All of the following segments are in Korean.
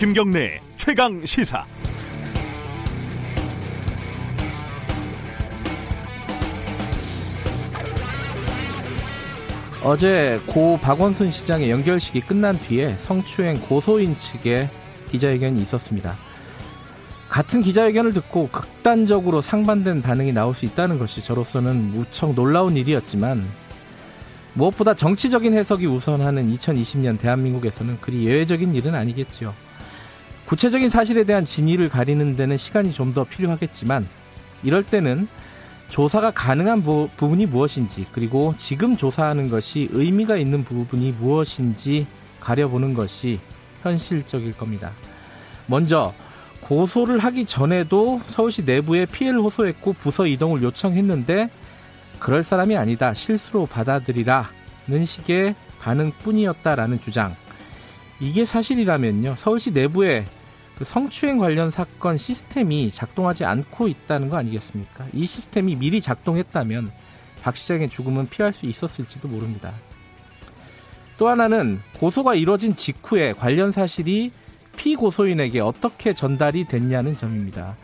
김경래 최강 시사. 어제 고 박원순 시장의 연결식이 끝난 뒤에 성추행 고소인 측의 기자회견이 있었습니다. 같은 기자회견을 듣고 극단적으로 상반된 반응이 나올 수 있다는 것이 저로서는 무척 놀라운 일이었지만 무엇보다 정치적인 해석이 우선하는 2020년 대한민국에서는 그리 예외적인 일은 아니겠지요. 구체적인 사실에 대한 진위를 가리는 데는 시간이 좀 더 필요하겠지만 이럴 때는 조사가 가능한 부, 분이 무엇인지 그리고 지금 조사하는 것이 의미가 있는 부분이 무엇인지 가려보는 것이 현실적일 겁니다. 먼저 고소를 하기 전에도 서울시 내부에 피해를 호소했고 부서 이동을 요청했는데 그럴 사람이 아니다 실수로 받아들이라는 식의 반응뿐이었다라는 주장. 이게 사실이라면요 서울시 내부에 그 성추행 관련 사건 시스템이 작동하지 않고 있다는 거 아니겠습니까? 이 시스템이 미리 작동했다면 박 시장의 죽음은 피할 수 있었을지도 모릅니다. 또 하나는 고소가 이뤄진 직후에 관련 사실이 피고소인에게 어떻게 전달이 됐냐는 점입니다.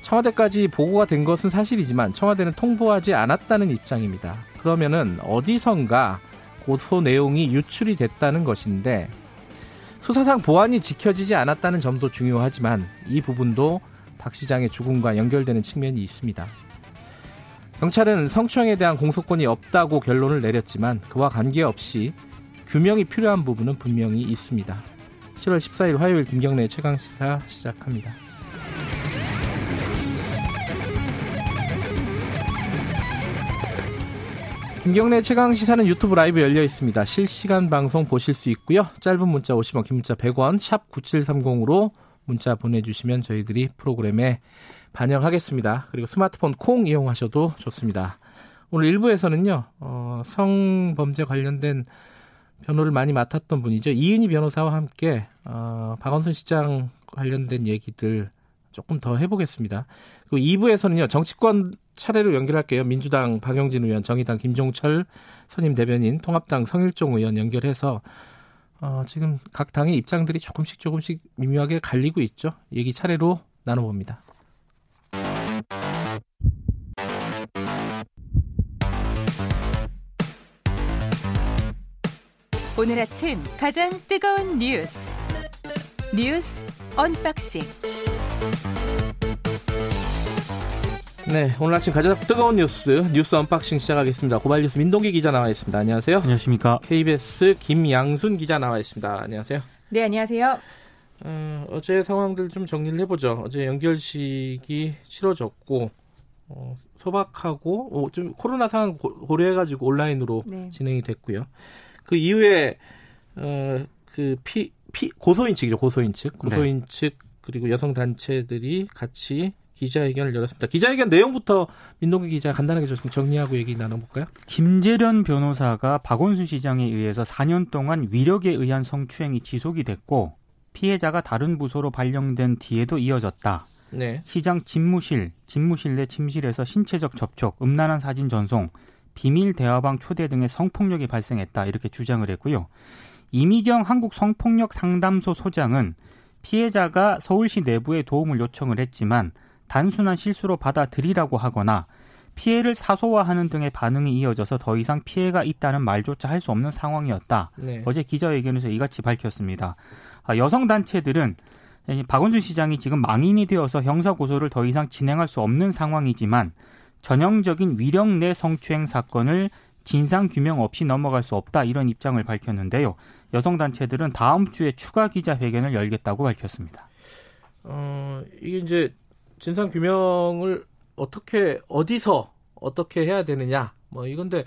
청와대까지 보고가 된 것은 사실이지만 청와대는 통보하지 않았다는 입장입니다. 그러면은 어디선가 고소 내용이 유출이 됐다는 것인데 수사상 보안이 지켜지지 않았다는 점도 중요하지만 이 부분도 박 시장의 죽음과 연결되는 측면이 있습니다. 경찰은 성추행에 대한 공소권이 없다고 결론을 내렸지만 그와 관계없이 규명이 필요한 부분은 분명히 있습니다. 7월 14일 화요일 김경래 최강 시사 시작합니다. 김경래 최강 시사는 유튜브 라이브 열려 있습니다. 실시간 방송 보실 수 있고요. 짧은 문자 50원, 긴 문자 100원, 샵 9730으로 문자 보내주시면 저희들이 프로그램에 반영하겠습니다. 그리고 스마트폰 콩 이용하셔도 좋습니다. 오늘 1부에서는요, 어, 성범죄 관련된 변호를 많이 맡았던 분이죠. 이은희 변호사와 함께, 어, 박원순 시장 관련된 얘기들 조금 더 해보겠습니다. 그리고 2부에서는요, 정치권 차례로 연결할게요. 민주당 박영진 의원, 정의당 김종철 선임 대변인, 통합당 성일종 의원 연결해서 어, 지금 각 당의 입장들이 조금씩 조금씩 미묘하게 갈리고 있죠. 얘기 차례로 나눠봅니다. 오늘 아침 가장 뜨거운 뉴스 뉴스 unboxing 네, 오늘 아침 가장 뜨거운 뉴스 뉴스 unboxing 시작하겠습니다. 고발 뉴스 민동기 기자 나와 있습니다. 안녕하세요. 안녕하십니까. KBS 김양순 기자 나와 있습니다. 안녕하세요. 네, 안녕하세요. 어, 어제 상황들 좀 정리를 해보죠. 어제 영결식이 치러졌고 어, 소박하고 어, 좀 코로나 상황 고, 려해가지고 온라인으로 네. 진행이 됐고요. 그 이후에 어, 그 피, 피 고소인 측이죠. 고소인 측, 고소인 네. 측 그리고 여성 단체들이 같이 기자회견을 열었습니다. 기자회견 내용부터 민동기 기자 간단하게 좀 정리하고 얘기 나눠볼까요? 김재련 변호사가 박원순 시장에 의해서 4년 동안 위력에 의한 성추행이 지속이 됐고 피해자가 다른 부서로 발령된 뒤에도 이어졌다. 네. 시장 집무실, 집무실 내 침실에서 신체적 접촉, 음란한 사진 전송, 비밀 대화방 초대 등의 성폭력이 발생했다. 이렇게 주장을 했고요. 이미경 한국 성폭력 상담소 소장은 피해자가 서울시 내부에 도움을 요청을 했지만 단순한 실수로 받아들이라고 하거나 피해를 사소화하는 등의 반응이 이어져서 더 이상 피해가 있다는 말조차 할 수 없는 상황이었다. 네. 어제 기자회견에서 이같이 밝혔습니다. 아, 여성 단체들은 박원순 시장이 지금 망인이 되어서 형사 고소를 더 이상 진행할 수 없는 상황이지만 전형적인 위력 내 성추행 사건을 진상 규명 없이 넘어갈 수 없다 이런 입장을 밝혔는데요. 여성 단체들은 다음 주에 추가 기자 회견을 열겠다고 밝혔습니다. 어, 이게 이제 진상 규명을 어떻게 어디서 어떻게 해야 되느냐 뭐 이건데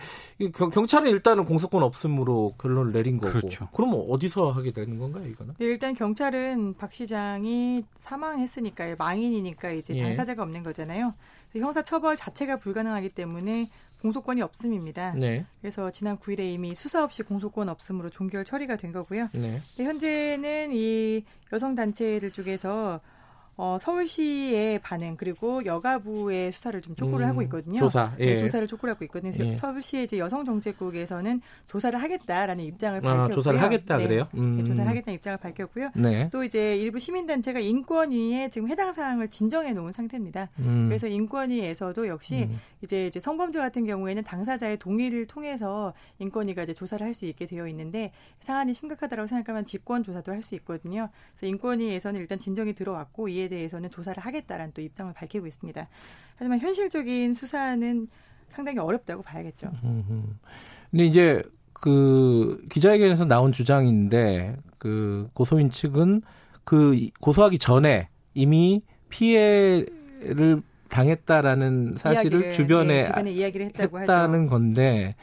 경찰은 일단은 공소권 없음으로 결론을 내린 거고 그렇죠. 그럼 어디서 하게 되는 건가요 이거는? 네, 일단 경찰은 박 시장이 사망했으니까 망인이니까 이제 예. 당사자가 없는 거잖아요. 형사 처벌 자체가 불가능하기 때문에 공소권이 없음입니다. 네. 그래서 지난 9일에 이미 수사 없이 공소권 없음으로 종결 처리가 된 거고요. 네. 현재는 이 여성 단체들 쪽에서 어, 서울시의 반응 그리고 여가부의 수사를 좀 촉구를 음, 하고 있거든요. 조사, 네, 예. 네, 조사를 촉구를 하고 있거든요. 예. 서울시의 이제 여성정책국에서는 조사를 하겠다라는 입장을 아, 밝혔고요. 조사를 하겠다 네, 그래요? 네, 음. 네, 조사를 하겠다는 입장을 밝혔고요. 네. 또 이제 일부 시민단체가 인권위에 지금 해당 사항을 진정해 놓은 상태입니다. 음. 그래서 인권위에서도 역시 음. 이제 이제 성범죄 같은 경우에는 당사자의 동의를 통해서 인권위가 이제 조사를 할 수 있게 되어 있는데 사안이 심각하다고 생각하면 직권 조사도 할 수 있거든요. 그래서 인권위에서는 일단 진정이 들어왔고 이에 대해서는 조사를 하겠다라는 또 입장을 밝히고 있습니다. 하지만 현실적인 수사는 상당히 어렵다고 봐야겠죠. 근데 이제 그 기자회견에서 나온 주장인데 그 고소인 측은 그 고소하기 전에 이미 피해를 당했다라는 사실을 이야기를, 주변에, 네, 주변에 이야기를 했다고 했다는 하죠. 건데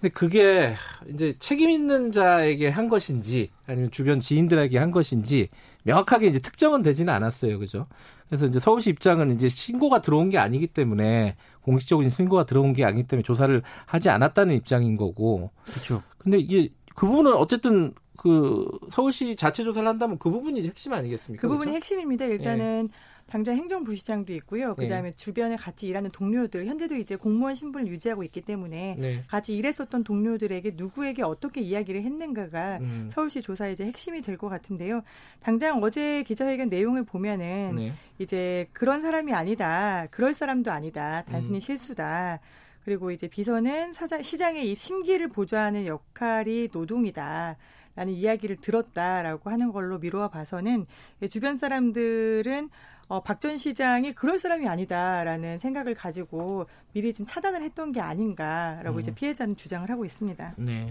근데 그게 이제 책임 있는 자에게 한 것인지 아니면 주변 지인들에게 한 것인지 명확하게 이제 특정은 되지는 않았어요. 그죠? 그래서 이제 서울시 입장은 이제 신고가 들어온 게 아니기 때문에 공식적인 신고가 들어온 게 아니기 때문에 조사를 하지 않았다는 입장인 거고. 그렇죠. 근데 이게 그 부분은 어쨌든 그 서울시 자체 조사를 한다면 그 부분이 핵심 아니겠습니까? 그 부분이 그렇죠? 핵심입니다. 일단은 예. 당장 행정부시장도 있고요. 네. 그다음에 네. 주변에 같이 일하는 동료들 현재도 이제 공무원 신분을 유지하고 있기 때문에 네. 같이 일했었던 동료들에게 누구에게 어떻게 이야기를 했는가가 음. 서울시 조사의 이제 핵심이 될 것 같은데요. 당장 어제 기자회견 내용을 보면은 네. 이제 그런 사람이 아니다. 그럴 사람도 아니다. 단순히 음. 실수다. 그리고 이제 비서는 사장, 시장의 이 심기를 보좌하는 역할이 노동이다. 라는 이야기를 들었다라고 하는 걸로 미루어 봐서는 주변 사람들은 어, 박 전 시장이 그럴 사람이 아니다라는 생각을 가지고 미리 좀 차단을 했던 게 아닌가라고 음. 이제 피해자는 주장을 하고 있습니다. 네.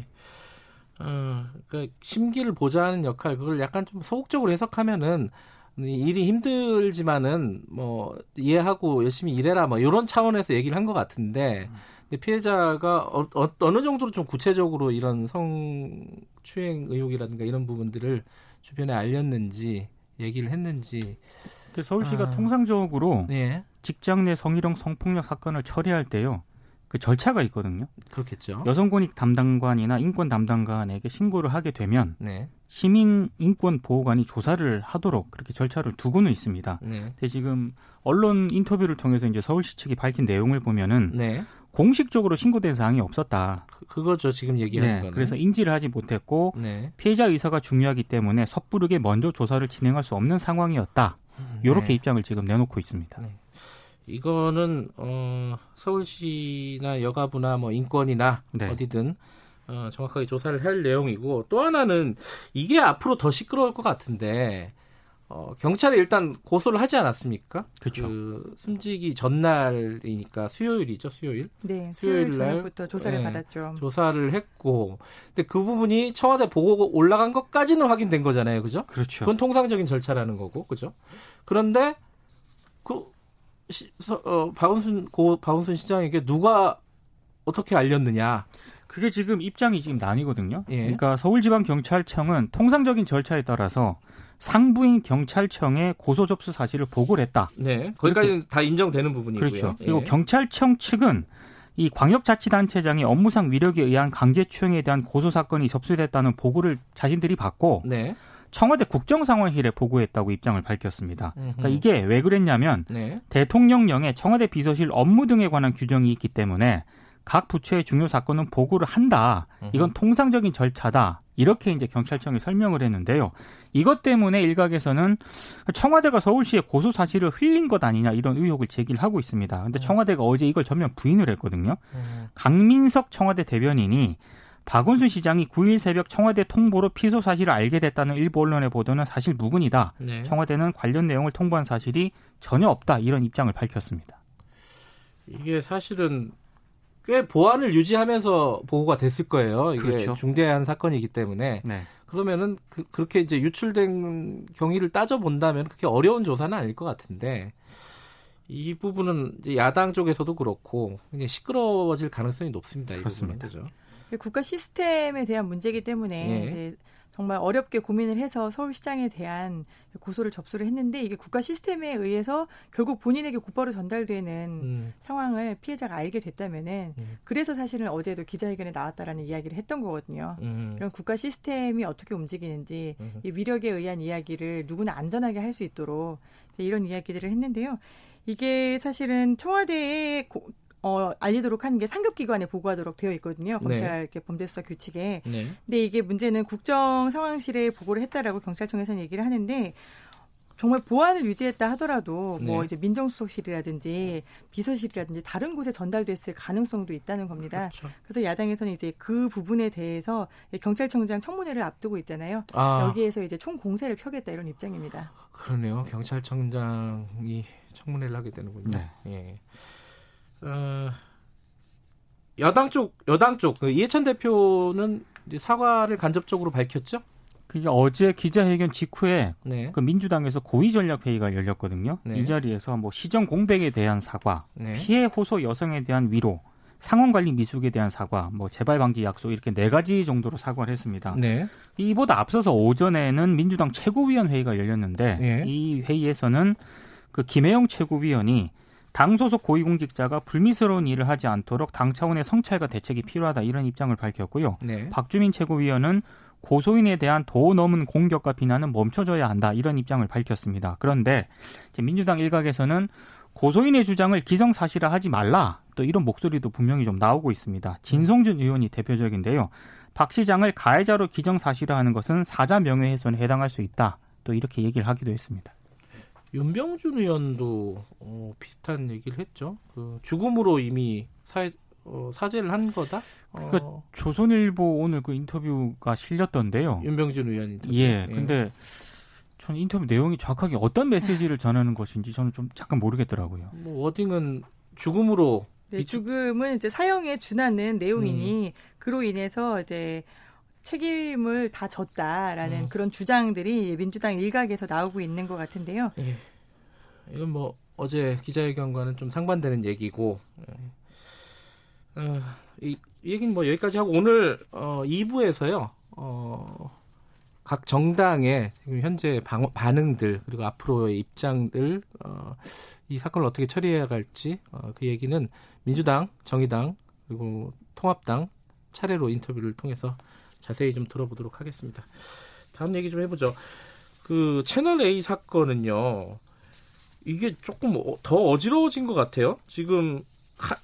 어, 그 심기를 보좌하는 역할 그걸 약간 좀 소극적으로 해석하면은 일이 힘들지만은 뭐 이해하고 열심히 일해라 뭐 이런 차원에서 얘기를 한 것 같은데 근데 피해자가 어, 어, 느 정도로 좀 구체적으로 이런 성추행 의혹이라든가 이런 부분들을 주변에 알렸는지 얘기를 했는지 서울시가 아. 통상적으로 네. 직장 내 성희롱 성폭력 사건을 처리할 때요. 그 절차가 있거든요. 그렇겠죠. 여성권익 담당관이나 인권 담당관에게 신고를 하게 되면 네. 시민 인권 보호관이 조사를 하도록 그렇게 절차를 두고는 있습니다. 네. 근데 지금 언론 인터뷰를 통해서 이제 서울시 측이 밝힌 내용을 보면은 네. 공식적으로 신고된 사항이 없었다. 그, 거죠 지금 얘기하는 네, 거는. 그래서 인지를 하지 못했고 네. 피해자 의사가 중요하기 때문에 섣부르게 먼저 조사를 진행할 수 없는 상황이었다. 이렇게 네. 입장을 지금 내놓고 있습니다. 네. 이거는 어, 서울시나 여가부나 뭐 인권이나 네. 어디든 어, 정확하게 조사를 할 내용이고 또 하나는 이게 앞으로 더 시끄러울 것 같은데 어, 경찰에 일단 고소를 하지 않았습니까? 그렇죠. 그 숨지기 전날이니까 수요일이죠, 수요일. 네, 수요일, 수요일 날부터 조사를 네, 받았죠. 조사를 했고, 근데 그 부분이 청와대 보고 올라간 것까지는 확인된 거잖아요, 그죠? 그렇죠. 그건 통상적인 절차라는 거고, 그죠? 그런데 그 시, 어, 박원순 고 박원순 시장에게 누가 어떻게 알렸느냐? 그게 지금 입장이 지금 나뉘거든요. 예. 그러니까 서울지방경찰청은 통상적인 절차에 따라서 상부인 경찰청에 고소 접수 사실을 보고를 했다. 네. 거기까지는 다 인정되는 부분이고요. 그렇죠. 그리고 예. 경찰청 측은 이 광역자치단체장이 업무상 위력에 의한 강제추행에 대한 고소 사건이 접수됐다는 보고를 자신들이 받고 네. 청와대 국정상황실에 보고했다고 입장을 밝혔습니다. 그러니까 이게 왜 그랬냐면 네. 대통령령에 청와대 비서실 업무 등에 관한 규정이 있기 때문에 각 부처의 중요 사건은 보고를 한다. 이건 통상적인 절차다. 이렇게 이제 경찰청이 설명을 했는데요. 이것 때문에 일각에서는 청와대가 서울시에 고소 사실을 흘린 것 아니냐 이런 의혹을 제기를 하고 있습니다. 근데 음. 청와대가 어제 이걸 전면 부인을 했거든요. 음. 강민석 청와대 대변인이 박원순 시장이 9일 새벽 청와대 통보로 피소 사실을 알게 됐다는 일부 언론의 보도는 사실 무근이다. 네. 청와대는 관련 내용을 통보한 사실이 전혀 없다. 이런 입장을 밝혔습니다. 이게 사실은 꽤 보안을 유지하면서 보고가 됐을 거예요. 이게 그렇죠. 중대한 사건이기 때문에. 네. 그러면은 그, 렇게 이제 유출된 경위를 따져 본다면 그렇게 어려운 조사는 아닐 것 같은데 이 부분은 이제 야당 쪽에서도 그렇고 굉장히 시끄러워질 가능성이 높습니다. 그렇습니다. 이 부분은, 그죠? 국가 시스템에 대한 문제이기 때문에 네. 이제 정말 어렵게 고민을 해서 서울시장에 대한 고소를 접수를 했는데 이게 국가 시스템에 의해서 결국 본인에게 곧바로 전달되는 음. 상황을 피해자가 알게 됐다면은 음. 그래서 사실은 어제도 기자회견에 나왔다라는 이야기를 했던 거거든요. 음. 그럼 국가 시스템이 어떻게 움직이는지 음. 이 위력에 의한 이야기를 누구나 안전하게 할 수 있도록 이런 이야기들을 했는데요. 이게 사실은 청와대의 고, 어, 알리도록 하는 게 상급기관에 보고하도록 되어 있거든요. 네. 검찰 네. 범죄수사 규칙에. 네. 근데 이게 문제는 국정 상황실에 보고를 했다라고 경찰청에서는 얘기를 하는데 정말 보안을 유지했다 하더라도 네. 뭐 이제 민정수석실이라든지 비서실이라든지 다른 곳에 전달됐을 가능성도 있다는 겁니다. 그렇죠. 그래서 야당에서는 이제 그 부분에 대해서 경찰청장 청문회를 앞두고 있잖아요. 아. 여기에서 이제 총 공세를 펴겠다 이런 입장입니다. 그러네요. 경찰청장이 청문회를 하게 되는군요. 네. 예. 어, 여당 쪽 여당 쪽 그 이해찬 대표는 사과를 간접적으로 밝혔죠. 그게 어제 기자회견 직후에 네. 그 민주당에서 고위 전략 회의가 열렸거든요. 네. 이 자리에서 뭐 시정 공백에 대한 사과, 네. 피해 호소 여성에 대한 위로, 상원 관리 미숙에 대한 사과, 뭐 재발 방지 약속 이렇게 네 가지 정도로 사과를 했습니다. 네. 이보다 앞서서 오전에는 민주당 최고위원 회의가 열렸는데 네. 이 회의에서는 그 김혜영 최고위원이 당 소속 고위공직자가 불미스러운 일을 하지 않도록 당 차원의 성찰과 대책이 필요하다 이런 입장을 밝혔고요. 네. 박주민 최고위원은 고소인에 대한 도 넘은 공격과 비난은 멈춰져야 한다 이런 입장을 밝혔습니다. 그런데 민주당 일각에서는 고소인의 주장을 기성사실화하지 말라 또 이런 목소리도 분명히 좀 나오고 있습니다. 진성준 의원이 대표적인데요. 박 시장을 가해자로 기정사실화하는 것은 사자 명예훼손에 해당할 수 있다. 또 이렇게 얘기를 하기도 했습니다. 윤병준 의원도 어, 비슷한 얘기를 했죠. 그 죽음으로 이미 사, 어, 사죄를 한 거다. 그 어. 조선일보 오늘 그 인터뷰가 실렸던데요. 윤병준 의원 인터뷰. 예, 예. 근데 저는 인터뷰 내용이 정확하게 어떤 메시지를 전하는 것인지 저는 좀 잠깐 모르겠더라고요. 뭐 워딩은 죽음으로 네, 죽음은 이제 사형에 준하는 내용이니 음. 그로 인해서 이제 책임을 다 졌다라는 음. 그런 주장들이 민주당 일각에서 나오고 있는 것 같은데요. 예. 이건 뭐 어제 기자회견과는 좀 상반되는 얘기고 예. 어, 이, 이 얘기는 뭐 여기까지 하고 오늘 어, 2부에서요. 어, 각 정당의 지금 현재 방, 반응들 그리고 앞으로의 입장들 어, 이 사건을 어떻게 처리해야 할지 어, 그 얘기는 민주당, 정의당 그리고 통합당 차례로 인터뷰를 통해서 자세히 좀 들어보도록 하겠습니다. 다음 얘기 좀 해보죠. 그 채널 A 사건은요. 이게 조금 어, 더 어지러워진 것 같아요. 지금 하,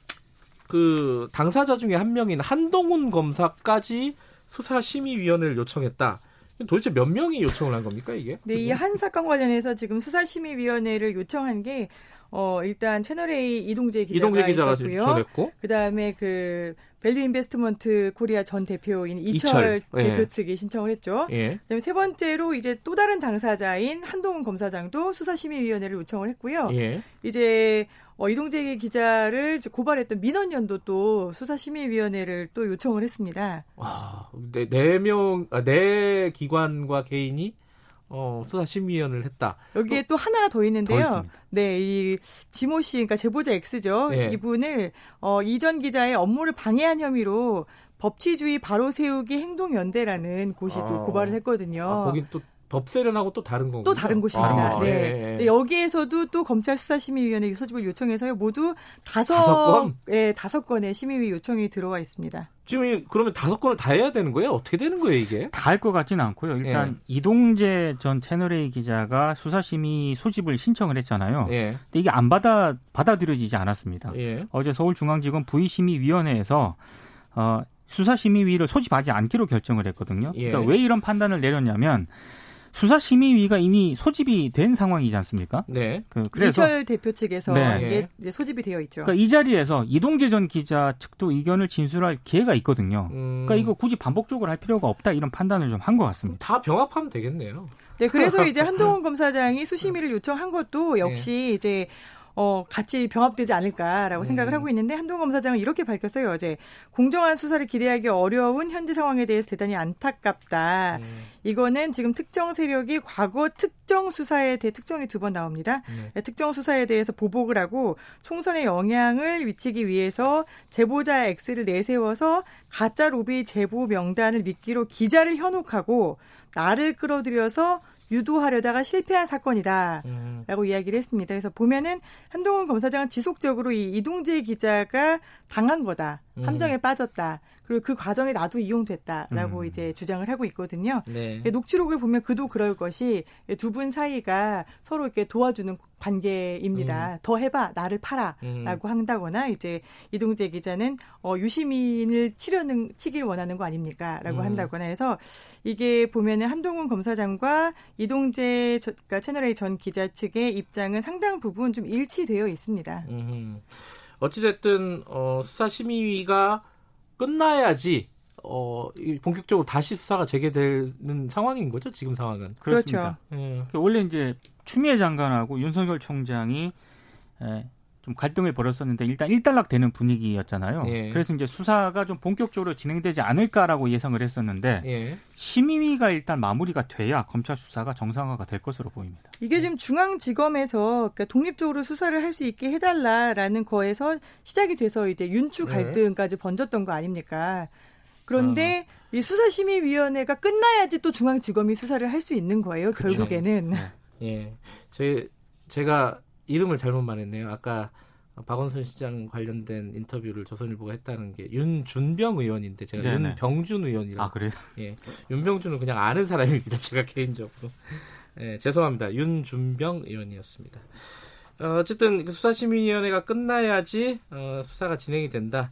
그 당사자 중에 한 명인 한동훈 검사까지 수사심의위원회를 요청했다. 도대체 몇 명이 요청을 한 겁니까 이게? 네, 이 한 사건 관련해서 지금 수사심의위원회를 요청한 게 어, 일단 채널A 이동재 기자가, 이동재 기자가 있었고요. 그다음에 그 밸류 인베스트먼트 코리아 전 대표인 이철, 이철. 예. 대표 예. 측이 신청을 했죠. 예. 그다음에 세 번째로 이제 또 다른 당사자인 한동훈 검사장도 수사심의위원회를 요청을 했고요. 예. 이제 어, 이동재 기자를 고발했던 민언련도 또 수사심의위원회를 또 요청을 했습니다. 아, 네, 네 명, 아, 네 기관과 개인이 어, 수사심의위원을 했다. 여기에 또, 또 하나 더 있는데요. 더 네, 이 지모 씨, 그러니까 제보자 X죠. 네. 이분을 어, 이전 기자의 업무를 방해한 혐의로 법치주의 바로 세우기 행동연대라는 곳이 아, 또 고발을 했거든요. 아, 거긴 또 법세련하고 또 다른 건가요? 또 다른 곳입니다. 아, 네. 네. 네. 여기에서도 또 검찰 수사심의위원회 소집을 요청해서요. 모두 다섯, 다섯 건? 네, 다섯 건의 심의위 요청이 들어와 있습니다. 지금 그러면 다섯 건을 다 해야 되는 거예요? 어떻게 되는 거예요, 이게? 다 할 것 같지는 않고요. 일단 예. 이동재 전 채널A 기자가 수사심의 소집을 신청을 했잖아요. 예. 근데 이게 안 받아 받아들여지지 않았습니다. 예. 어제 서울중앙지검 부의심의위원회에서 어, 수사심의위를 소집하지 않기로 결정을 했거든요. 예. 그러니까 왜 이런 판단을 내렸냐면 수사심의위가 이미 소집이 된 상황이지 않습니까? 네. 그, 래서 이철 대표 측에서 네. 이게 소집이 되어 있죠. 그러니까 이 자리에서 이동재 전 기자 측도 의견을 진술할 기회가 있거든요. 음. 그러니까 이거 굳이 반복적으로 할 필요가 없다 이런 판단을 좀 한 것 같습니다. 다 병합하면 되겠네요. 네, 그래서 이제 한동훈 검사장이 수심위를 요청한 것도 역시 네. 이제 어, 같이 병합되지 않을까라고 음. 생각을 하고 있는데 한동훈 검사장은 이렇게 밝혔어요. 어제 공정한 수사를 기대하기 어려운 현재 상황에 대해서 대단히 안타깝다. 음. 이거는 지금 특정 세력이 과거 특정 수사에 대해 특정이 두 번 나옵니다. 네. 네. 특정 수사에 대해서 보복을 하고 총선에 영향을 미치기 위해서 제보자 X를 내세워서 가짜 로비 제보 명단을 미끼로 기자를 현혹하고 나를 끌어들여서 유도하려다가 실패한 사건이다라고 음. 이야기를 했습니다. 그래서 보면은 한동훈 검사장은 지속적으로 이 이동재 기자가 당한 거다. 음. 함정에 빠졌다. 그리고 그 과정에 나도 이용됐다라고 음. 이제 주장을 하고 있거든요. 네. 녹취록을 보면 그도 그럴 것이 두 분 사이가 서로 이렇게 도와주는 관계입니다. 음. 더 해봐, 나를 팔아라고 음. 한다거나 이제 이동재 기자는 어, 유시민을 치려는 치길 원하는 거 아닙니까?라고 음. 한다거나 해서 이게 보면은 한동훈 검사장과 이동재 저, 그러니까 채널 A 전 기자 측의 입장은 상당 부분 좀 일치되어 있습니다. 어찌됐든 어, 수사심의위가 끝나야지 어, 본격적으로 다시 수사가 재개되는 상황인 거죠, 지금 상황은. 그렇습니다. 그렇죠. 예. 그 원래 이제 추미애 장관하고 윤석열 총장이 에, 좀 갈등을 벌였었는데 일단 일단락 되는 분위기였잖아요. 예. 그래서 이제 수사가 좀 본격적으로 진행되지 않을까라고 예상을 했었는데 예. 심의위가 일단 마무리가 돼야 검찰 수사가 정상화가 될 것으로 보입니다. 이게 지금 중앙지검에서 그러니까 독립적으로 수사를 할 수 있게 해달라라는 거에서 시작이 돼서 이제 윤추 네. 갈등까지 번졌던 거 아닙니까? 그런데 어. 이 수사심의위원회가 끝나야지 또 중앙지검이 수사를 할 수 있는 거예요. 그쵸. 결국에는. 네. 예, 제 제가 이름을 잘못 말했네요. 아까 박원순 시장 관련된 인터뷰를 조선일보가 했다는 게 윤준병 의원인데 제가 네네. 윤병준 의원이라고. 아 그래요? 예, 윤병준은 그냥 아는 사람입니다. 제가 개인적으로. 예, 죄송합니다. 윤준병 의원이었습니다. 어, 어쨌든 그 수사심의위원회가 끝나야지 어, 수사가 진행이 된다.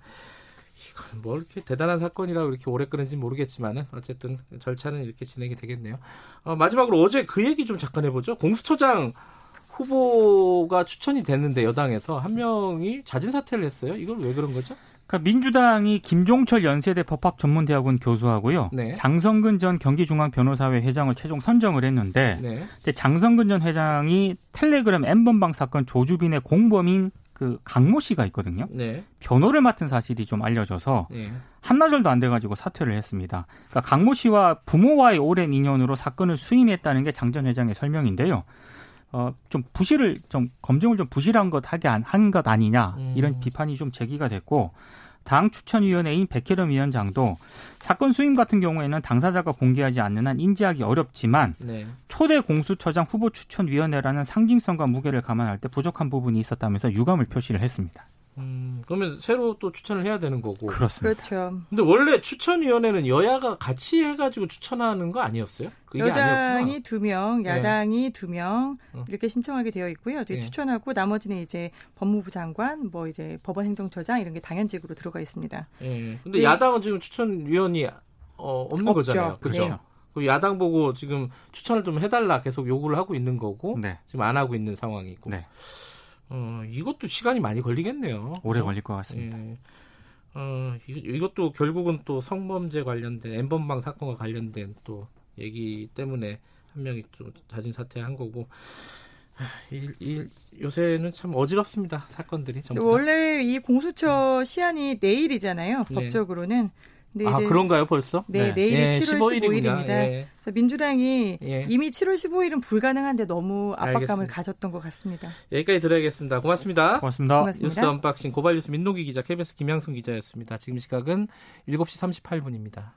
이건 뭐 이렇게 대단한 사건이라고 이렇게 오래 끄는지 모르겠지만은 어쨌든 절차는 이렇게 진행이 되겠네요. 어, 마지막으로 어제 그 얘기 좀 잠깐 해보죠. 공수처장 후보가 추천이 됐는데 여당에서 한 명이 자진 사퇴를 했어요. 이건 왜 그런 거죠? 그러니까 민주당이 김종철 연세대 법학전문대학원 교수하고요. 네. 장성근 전 경기중앙변호사회 회장을 최종 선정을 했는데 네. 장성근 전 회장이 텔레그램 엠번방 사건 조주빈의 공범인 그 강모 씨가 있거든요. 네. 변호를 맡은 사실이 좀 알려져서 네. 한나절도 안 돼가지고 사퇴를 했습니다. 그러니까 강모 씨와 부모와의 오랜 인연으로 사건을 수임했다는 게 장 전 회장의 설명인데요. 어, 좀 부실을 좀 검증을 좀 부실한 것 하게 한 것 아니냐 이런 음. 비판이 좀 제기가 됐고 당 추천위원회인 백혜련 위원장도 사건 수임 같은 경우에는 당사자가 공개하지 않는 한 인지하기 어렵지만 네. 초대 공수처장 후보 추천위원회라는 상징성과 무게를 감안할 때 부족한 부분이 있었다면서 유감을 표시를 했습니다. 음, 그러면 새로 또 추천을 해야 되는 거고. 그렇습니다. 그렇죠. 근데 원래 추천위원회는 여야가 같이 해가지고 추천하는 거 아니었어요? 여당이 두 명, 네. 야당이 네. 두 명, 어. 이렇게 신청하게 되어 있고요. 네. 추천하고 나머지는 이제 법무부 장관, 뭐 이제 법원행정처장 이런 게 당연직으로 들어가 있습니다. 네. 근데 네. 야당은 지금 추천위원이 어, 없는 없죠. 거잖아요. 그렇죠. 네. 그 야당 보고 지금 추천을 좀 해달라 계속 요구를 하고 있는 거고 네. 지금 안 하고 있는 상황이고. 네. 어, 이것도 시간이 많이 걸리겠네요. 오래 그렇죠? 걸릴 것 같습니다. 예. 어, 이 것도 결국은 또 성범죄 관련된 엠번방 사건과 관련된 또 얘기 때문에 한 명이 좀 자진 사퇴한 거고 이, 이, 요새는 참 어지럽습니다 사건들이 원래 이 공수처 시한이 내일이잖아요 네. 법적으로는 아 그런가요 벌써? 네, 네. 내일이 예, 7월 15일입니다. 15일입니다. 예. 민주당이 예. 이미 7월 15일은 불가능한데 너무 압박감을 알겠습니다. 가졌던 것 같습니다. 여기까지 들어야겠습니다. 고맙습니다. 고맙습니다. 고맙습니다. 뉴스 unboxing 고발뉴스 민동기 기자 KBS 김양순 기자였습니다. 지금 시각은 7시 38분입니다.